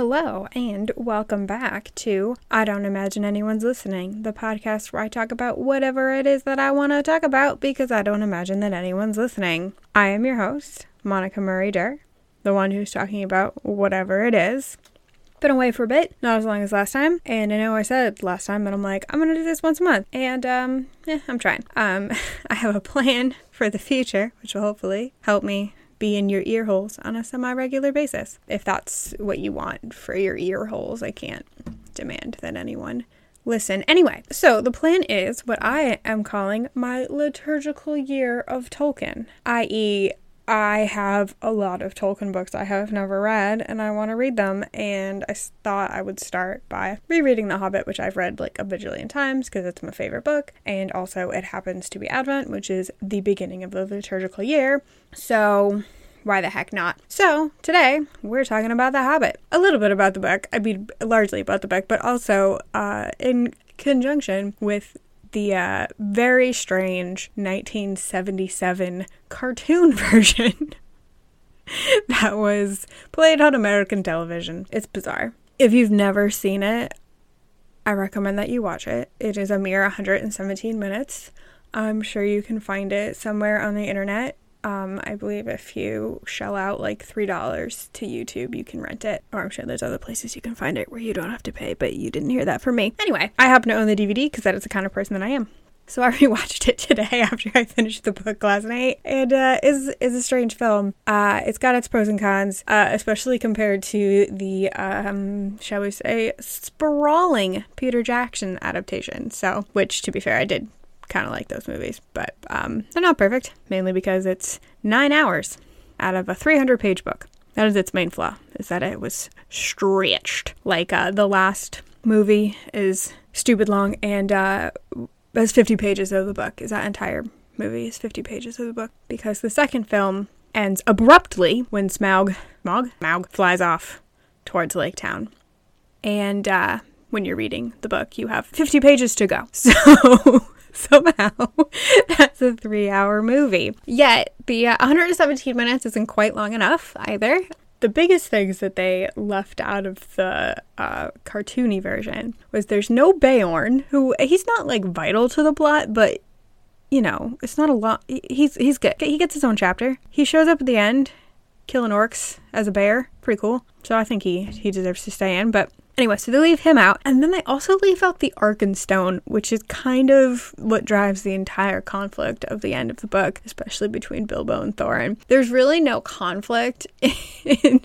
Hello, and welcome back to I Don't Imagine Anyone's Listening, the podcast where I talk about whatever it is that I want to talk about because I don't imagine that anyone's listening. I am your host, Monica Murray Durr, the one who's talking about whatever it is. Been away for a bit, not as long as last time, and I know I said last time, but I'm like, I'm gonna do this once a month, and um, yeah, I'm trying. Um, I have a plan for the future, which will hopefully help me be in your ear holes on a semi regular basis. If that's what you want for your ear holes, I can't demand that anyone listen. Anyway, so the plan is what I am calling my liturgical year of Tolkien, i.e., I have a lot of Tolkien books I have never read and I want to read them. And I thought I would start by rereading The Hobbit, which I've read like a bajillion times because it's my favorite book. And also, it happens to be Advent, which is the beginning of the liturgical year. So, why the heck not? So, today we're talking about The Hobbit. A little bit about the book. I mean, largely about the book, but also uh, in conjunction with the uh, very strange 1977 cartoon version that was played on American television. It's bizarre. If you've never seen it, I recommend that you watch it. It is a mere 117 minutes. I'm sure you can find it somewhere on the internet. Um, I believe if you shell out like $3 to YouTube, you can rent it. Or I'm sure there's other places you can find it where you don't have to pay, but you didn't hear that from me. Anyway, I happen to own the DVD because that is the kind of person that I am. So I rewatched it today after I finished the book last night, and uh, is is a strange film. Uh, it's got its pros and cons, uh, especially compared to the um, shall we say sprawling Peter Jackson adaptation. So, which to be fair, I did kind of like those movies, but um, they're not perfect, mainly because it's nine hours out of a 300 page book. That is its main flaw, is that it was stretched. Like uh, the last movie is stupid long and uh, has 50 pages of the book. Is that entire movie is 50 pages of the book because the second film ends abruptly when Smaug, Smaug, Smaug flies off towards Lake Town, and uh, when you're reading the book, you have 50 pages to go. So somehow that's a three hour movie. Yet the uh, 117 minutes isn't quite long enough either. The biggest things that they left out of the uh, cartoony version was there's no Beorn, who he's not like vital to the plot, but you know, it's not a lot. He's he's good. He gets his own chapter. He shows up at the end, killing orcs as a bear. Pretty cool. So I think he he deserves to stay in. But Anyway, so they leave him out, and then they also leave out the Arkenstone, which is kind of what drives the entire conflict of the end of the book, especially between Bilbo and Thorin. There's really no conflict in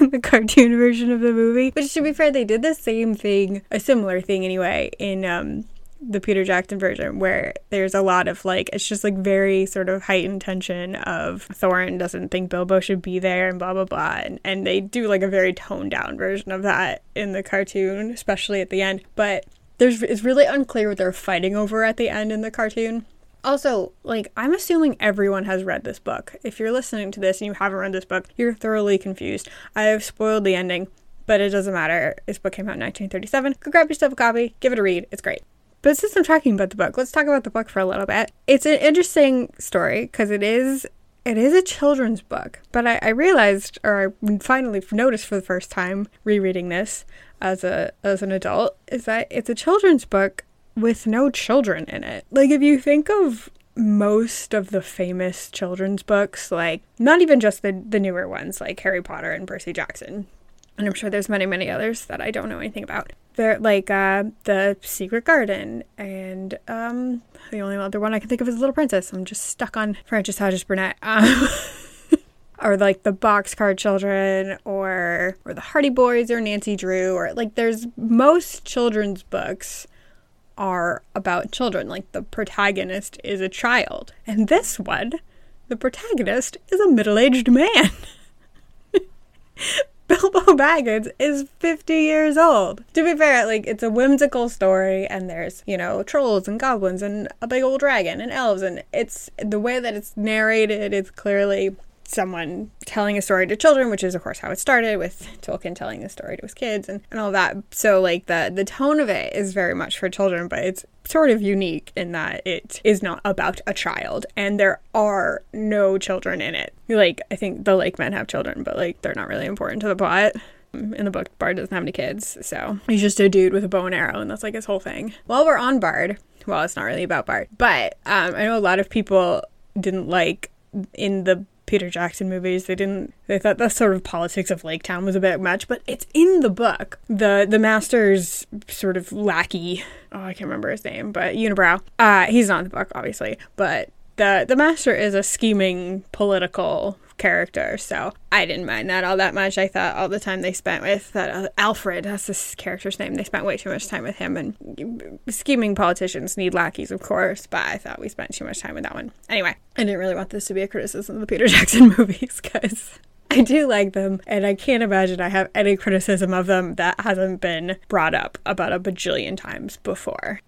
in the cartoon version of the movie. Which, to be fair, they did the same thing, a similar thing anyway, in um, the Peter Jackson version, where there's a lot of like, it's just like very sort of heightened tension of Thorin doesn't think Bilbo should be there and blah, blah, blah. And, and they do like a very toned down version of that in the cartoon, especially at the end. But there's, it's really unclear what they're fighting over at the end in the cartoon. Also, like, I'm assuming everyone has read this book. If you're listening to this and you haven't read this book, you're thoroughly confused. I have spoiled the ending, but it doesn't matter. This book came out in 1937. Go grab yourself a copy, give it a read. It's great. But since I'm talking about the book, let's talk about the book for a little bit. It's an interesting story because it is it is a children's book, but I, I, realized, or I finally noticed for the first time rereading this as a as an adult, is that it's a children's book with no children in it. Like if you think of most of the famous children's books, like not even just the the newer ones like Harry Potter and Percy Jackson, and I'm sure there's many many others that I don't know anything about there like uh, the Secret Garden and um, the only other one I can think of is Little Princess. I'm just stuck on Frances Hodgson Burnett. Um, or like the Boxcar Children or or the Hardy Boys or Nancy Drew or like there's most children's books are about children like the protagonist is a child and this one the protagonist is a middle-aged man Bilbo Baggins is 50 years old. To be fair, like, it's a whimsical story, and there's, you know, trolls and goblins and a big old dragon and elves, and it's the way that it's narrated, it's clearly someone telling a story to children, which is of course how it started with Tolkien telling the story to his kids and, and all that. So like the the tone of it is very much for children, but it's sort of unique in that it is not about a child and there are no children in it. Like I think the Lake Men have children, but like they're not really important to the plot. In the book, Bard doesn't have any kids, so he's just a dude with a bow and arrow, and that's like his whole thing. While we're on Bard, well, it's not really about Bard, but um, I know a lot of people didn't like in the Peter Jackson movies. They didn't. They thought the sort of politics of Lake Town was a bit much, but it's in the book. the The master's sort of lackey. Oh, I can't remember his name, but Unibrow. Uh, he's not in the book, obviously, but the the master is a scheming political character, so I didn't mind that all that much. I thought all the time they spent with that uh, Alfrid, that's this character's name, they spent way too much time with him. And scheming politicians need lackeys, of course, but I thought we spent too much time with that one. Anyway, I didn't really want this to be a criticism of the Peter Jackson movies because. I do like them, and I can't imagine I have any criticism of them that hasn't been brought up about a bajillion times before.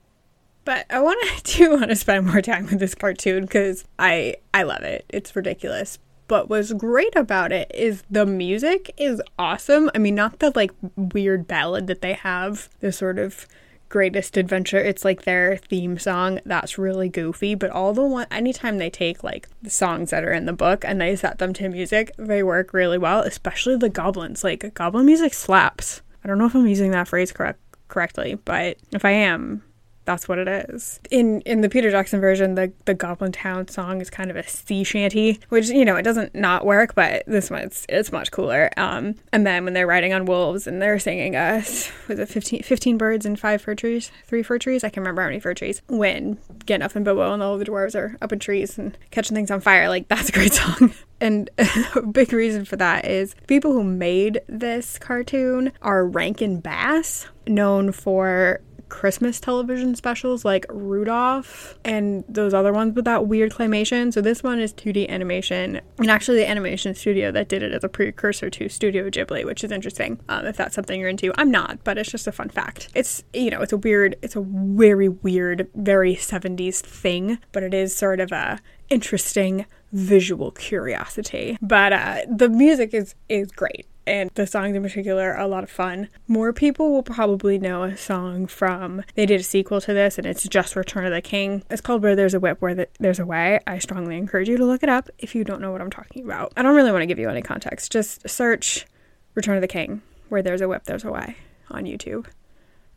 But I want to do want to spend more time with this cartoon because I I love it. It's ridiculous, but what's great about it is the music is awesome. I mean, not the like weird ballad that they have, the sort of greatest adventure. It's like their theme song. That's really goofy, but all the one anytime they take like the songs that are in the book and they set them to music, they work really well, especially the goblins. Like goblin music slaps. I don't know if I'm using that phrase correct correctly, but if I am, that's what it is. In in the Peter Jackson version, the the Goblin Town song is kind of a sea shanty, which you know it doesn't not work, but this one it's, it's much cooler. Um, and then when they're riding on wolves and they're singing uh was it 15, 15 birds and five fir trees, three fir trees, I can't remember how many fir trees. When Gandalf and Bilbo and all the dwarves are up in trees and catching things on fire, like that's a great song. And a big reason for that is people who made this cartoon are Rankin Bass, known for Christmas television specials like Rudolph and those other ones with that weird claymation. So this one is 2D animation, and actually the animation studio that did it as a precursor to Studio Ghibli, which is interesting. Um, if that's something you're into, I'm not, but it's just a fun fact. It's you know it's a weird, it's a very weird, very 70s thing, but it is sort of a interesting visual curiosity. But uh, the music is is great and the songs in particular are a lot of fun. More people will probably know a song from, they did a sequel to this and it's just Return of the King. It's called Where There's a Whip, Where the, There's a Way. I strongly encourage you to look it up if you don't know what I'm talking about. I don't really want to give you any context. Just search Return of the King, Where There's a Whip, There's a Way on YouTube,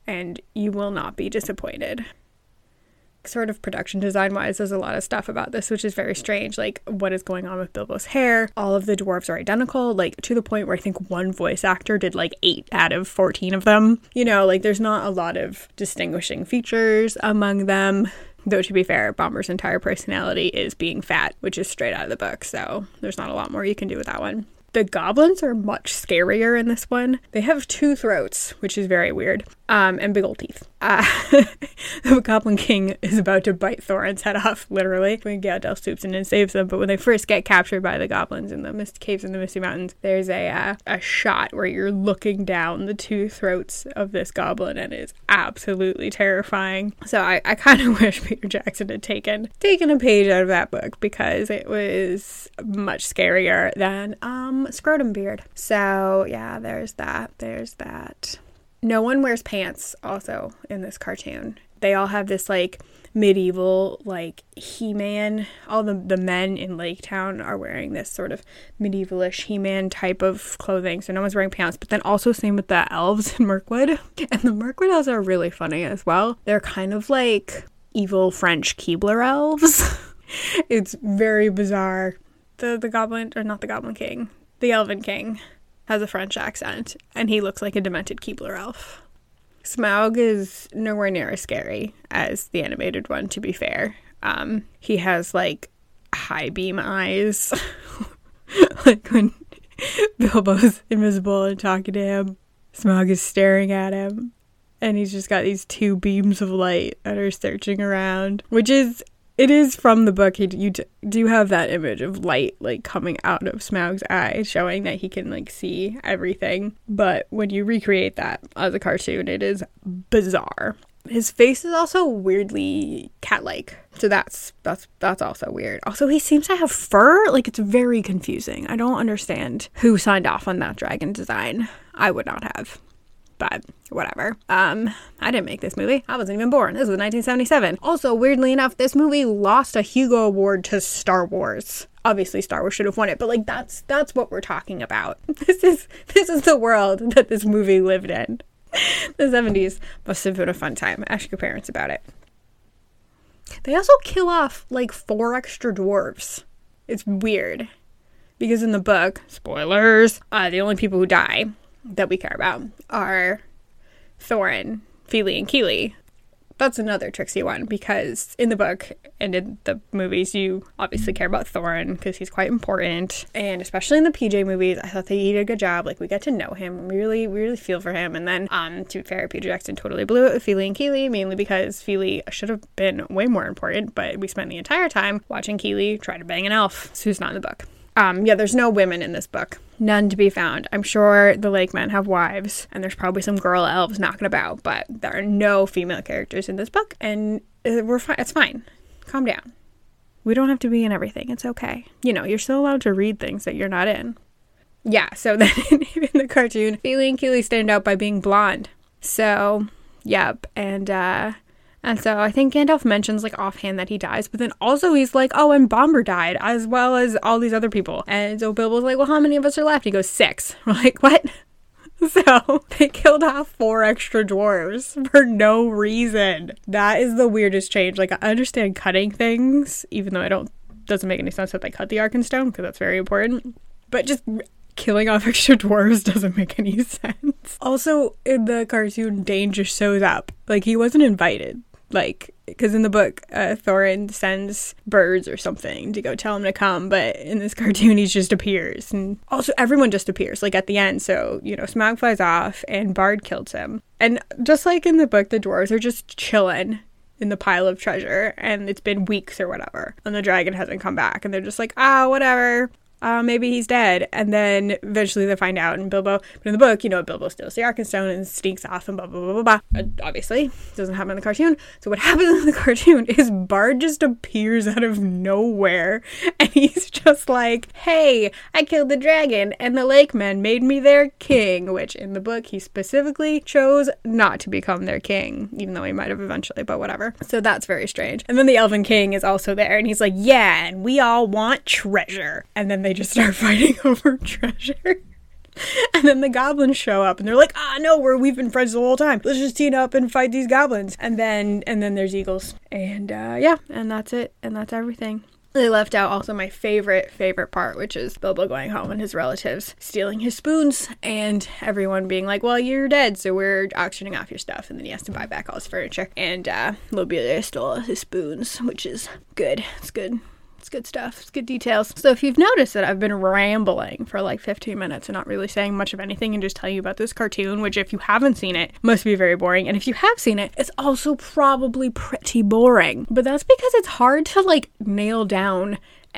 and you will not be disappointed sort of production design wise, there's a lot of stuff about this, which is very strange. Like, what is going on with Bilbo's hair? All of the dwarves are identical, like to the point where I think one voice actor did like eight out of 14 of them. You know, like there's not a lot of distinguishing features among them. Though, to be fair, Bombur's entire personality is being fat, which is straight out of the book, so there's not a lot more you can do with that one. The goblins are much scarier in this one. They have two throats, which is very weird, um, and big old teeth. Uh, the Goblin King is about to bite Thorin's head off, literally, when Gandalf swoops in and saves them. But when they first get captured by the goblins in the mist caves in the Misty Mountains, there's a uh, a shot where you're looking down the two throats of this goblin, and it's absolutely terrifying. So I, I kind of wish Peter Jackson had taken taken a page out of that book because it was much scarier than um Scrotum Beard. So yeah, there's that. There's that. No one wears pants also in this cartoon. They all have this like medieval like He-Man. All the the men in Lake Town are wearing this sort of medievalish He-Man type of clothing. So no one's wearing pants. But then also same with the elves in Mirkwood. And the Mirkwood elves are really funny as well. They're kind of like evil French Keebler elves. it's very bizarre. The the goblin or not the goblin king. The elven king has a French accent, and he looks like a demented Keebler elf. Smaug is nowhere near as scary as the animated one, to be fair. Um, he has like high beam eyes, like when Bilbo's invisible and talking to him. Smaug is staring at him, and he's just got these two beams of light that are searching around, which is it is from the book. You do have that image of light like coming out of Smaug's eye, showing that he can like see everything. But when you recreate that as a cartoon, it is bizarre. His face is also weirdly cat-like, so that's that's that's also weird. Also, he seems to have fur. Like it's very confusing. I don't understand who signed off on that dragon design. I would not have but whatever. Um, I didn't make this movie. I wasn't even born. This was 1977. Also, weirdly enough, this movie lost a Hugo Award to Star Wars. obviously Star Wars should have won it, but like that's that's what we're talking about. This is this is the world that this movie lived in. The 70s must have been a fun time. Ask your parents about it. They also kill off like four extra dwarves. It's weird. Because in the book, spoilers, uh, the only people who die that we care about are Thorin, Fili, and Kili, that's another tricksy one because in the book and in the movies, you obviously care about Thorin because he's quite important. And especially in the PJ movies, I thought they did a good job. Like we get to know him, we really, we really feel for him. And then, um, to be fair, Peter Jackson totally blew it with Fili and Kili, mainly because Fili should have been way more important, but we spent the entire time watching Kili try to bang an elf who's not in the book. Um, yeah, there's no women in this book. None to be found. I'm sure the lake men have wives, and there's probably some girl elves knocking about, but there are no female characters in this book, and uh, we're fine. It's fine. Calm down. We don't have to be in everything. It's okay. You know, you're still allowed to read things that you're not in. Yeah, so then in the cartoon, Fili and Kili stand out by being blonde. So, yep, and uh, and so I think Gandalf mentions like offhand that he dies, but then also he's like, oh, and Bombur died, as well as all these other people. And so Bilbo's like, well, how many of us are left? He goes, six. We're like, what? So they killed off four extra dwarves for no reason. That is the weirdest change. Like I understand cutting things, even though I don't doesn't make any sense that they cut the Arkenstone because that's very important. But just killing off extra dwarves doesn't make any sense. Also, in the cartoon, Dain just shows up. Like he wasn't invited like because in the book uh, thorin sends birds or something to go tell him to come but in this cartoon he just appears. And also everyone just appears like at the end. So you know smaug flies off and bard kills him. And just like in the book the dwarves are just chilling in the pile of treasure and it's been weeks or whatever and the dragon hasn't come back and they're just like ah whatever uh, maybe he's dead. And then eventually they find out, and Bilbo, but in the book, you know, Bilbo steals the Arkenstone and sneaks off and blah, blah, blah, blah, blah. Uh, obviously, doesn't happen in the cartoon. So what happens in the cartoon is Bard just appears out of nowhere, and he's just like, hey, I killed the dragon, and the lake men made me their king, which in the book, he specifically chose not to become their king, even though he might have eventually, but whatever. So that's very strange. And then the Elven King is also there, and he's like, yeah, and we all want treasure. And then they just start fighting over treasure. And then the goblins show up and they're like, ah no, we're we've been friends the whole time. Let's just team up and fight these goblins. And then and then there's eagles. And uh, yeah, and that's it. And that's everything. They left out also my favorite, favorite part, which is Bilbo going home and his relatives stealing his spoons and everyone being like, Well, you're dead, so we're auctioning off your stuff. And then he has to buy back all his furniture. And uh, Lobelia stole his spoons, which is good. It's good. It's good stuff. It's good details. So if you've noticed that I've been rambling for like 15 minutes and not really saying much of anything and just telling you about this cartoon, which if you haven't seen it, must be very boring. And if you have seen it, it's also probably pretty boring. But that's because it's hard to like nail down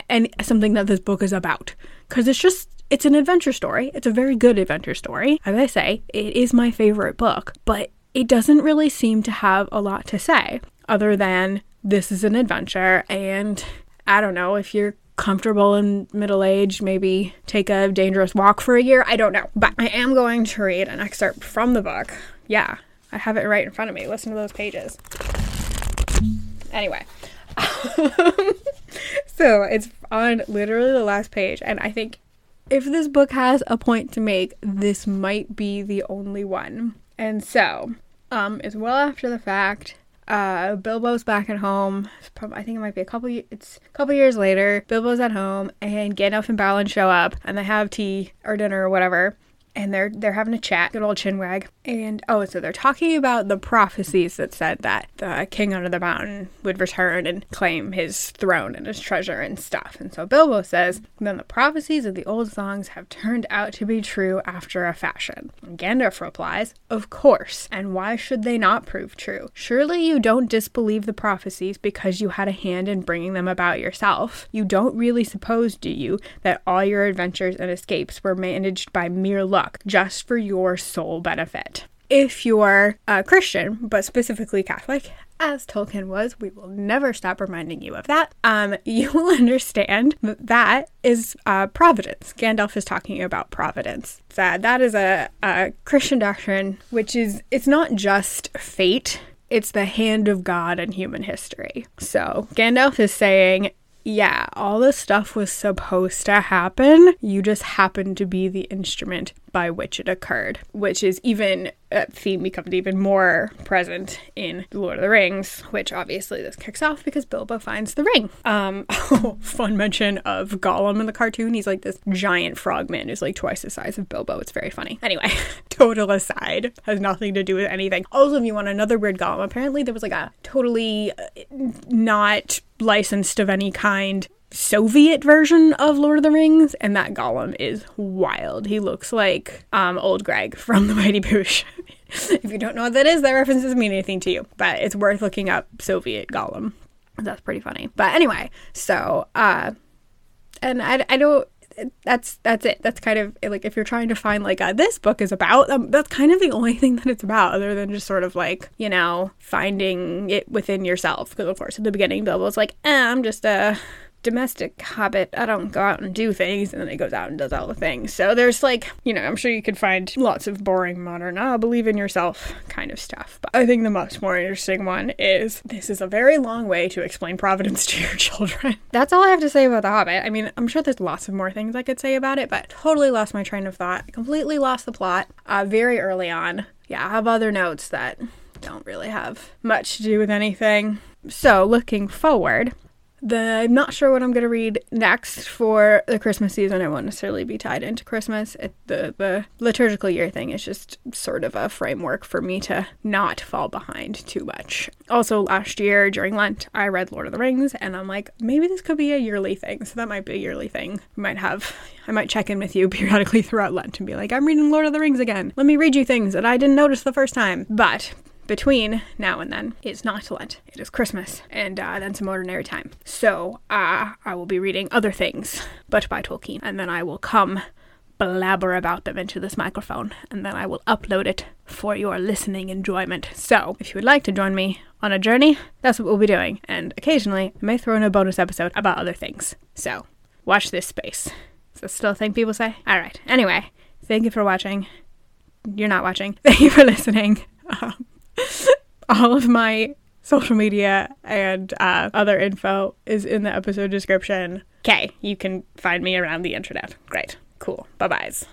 and something that this book is about. Cause it's just it's an adventure story. It's a very good adventure story. As I say, it is my favorite book, but it doesn't really seem to have a lot to say other than this is an adventure and I don't know, if you're comfortable in middle age, maybe take a dangerous walk for a year. I don't know. But I am going to read an excerpt from the book. Yeah, I have it right in front of me. Listen to those pages. Anyway. so it's on literally the last page, and I think if this book has a point to make, this might be the only one. And so, um, it's well after the fact uh, Bilbo's back at home. I think it might be a couple. It's a couple years later. Bilbo's at home, and Gandalf and Balin show up, and they have tea or dinner or whatever and they're they're having a chat, good old chinwag. And oh, so they're talking about the prophecies that said that the king under the mountain would return and claim his throne and his treasure and stuff. And so Bilbo says, then the prophecies of the old songs have turned out to be true after a fashion. And Gandalf replies, Of course, and why should they not prove true? Surely you don't disbelieve the prophecies because you had a hand in bringing them about yourself. You don't really suppose, do you, that all your adventures and escapes were managed by mere luck? Luck just for your sole benefit. If you're a Christian, but specifically Catholic, as Tolkien was, we will never stop reminding you of that. Um, you will understand that that is uh, providence. Gandalf is talking about providence. That that is a, a Christian doctrine, which is it's not just fate; it's the hand of God in human history. So Gandalf is saying yeah, all this stuff was supposed to happen. You just happened to be the instrument by which it occurred, which is even a theme becomes even more present in Lord of the Rings, which obviously this kicks off because Bilbo finds the ring. Um, fun mention of Gollum in the cartoon. He's like this giant frogman who's like twice the size of Bilbo. It's very funny. Anyway, total aside, has nothing to do with anything. Also, if you want another weird Gollum, apparently there was like a totally uh, not licensed of any kind Soviet version of Lord of the Rings, and that Gollum is wild. He looks like um, old Gregg from the Mighty Boosh. if you don't know what that is, that reference doesn't mean anything to you, but it's worth looking up Soviet Gollum. That's pretty funny. But anyway, so uh, and I, I don't that's that's it. That's kind of like if you're trying to find like this book is about. Um, that's kind of the only thing that it's about, other than just sort of like you know finding it within yourself. Because of course, at the beginning, Bilbo's like, eh, "I'm just a." domestic hobbit. I don't go out and do things, and then he goes out and does all the things. So there's like, you know, I'm sure you could find lots of boring modern, ah, oh, believe in yourself kind of stuff. But I think the most more interesting one is this is a very long way to explain Providence to your children. That's all I have to say about The Hobbit. I mean, I'm sure there's lots of more things I could say about it, but totally lost my train of thought. Completely lost the plot uh, very early on. Yeah, I have other notes that don't really have much to do with anything. So, looking forward, the, I'm not sure what I'm going to read next for the Christmas season. I won't necessarily be tied into Christmas. It, the the liturgical year thing is just sort of a framework for me to not fall behind too much. Also, last year during Lent, I read Lord of the Rings, and I'm like, maybe this could be a yearly thing. So that might be a yearly thing. We might have. I might check in with you periodically throughout Lent and be like, I'm reading Lord of the Rings again. Let me read you things that I didn't notice the first time. But between now and then it's not Lent, it is Christmas, and uh, then some ordinary time. So uh, I will be reading other things, but by Tolkien, and then I will come blabber about them into this microphone, and then I will upload it for your listening enjoyment. So if you would like to join me on a journey, that's what we'll be doing, and occasionally I may throw in a bonus episode about other things. So watch this space. Is still a thing people say? Alright, anyway, thank you for watching. You're not watching. Thank you for listening. Um, all of my social media and uh, other info is in the episode description. Okay, you can find me around the internet. Great. Cool. Bye byes.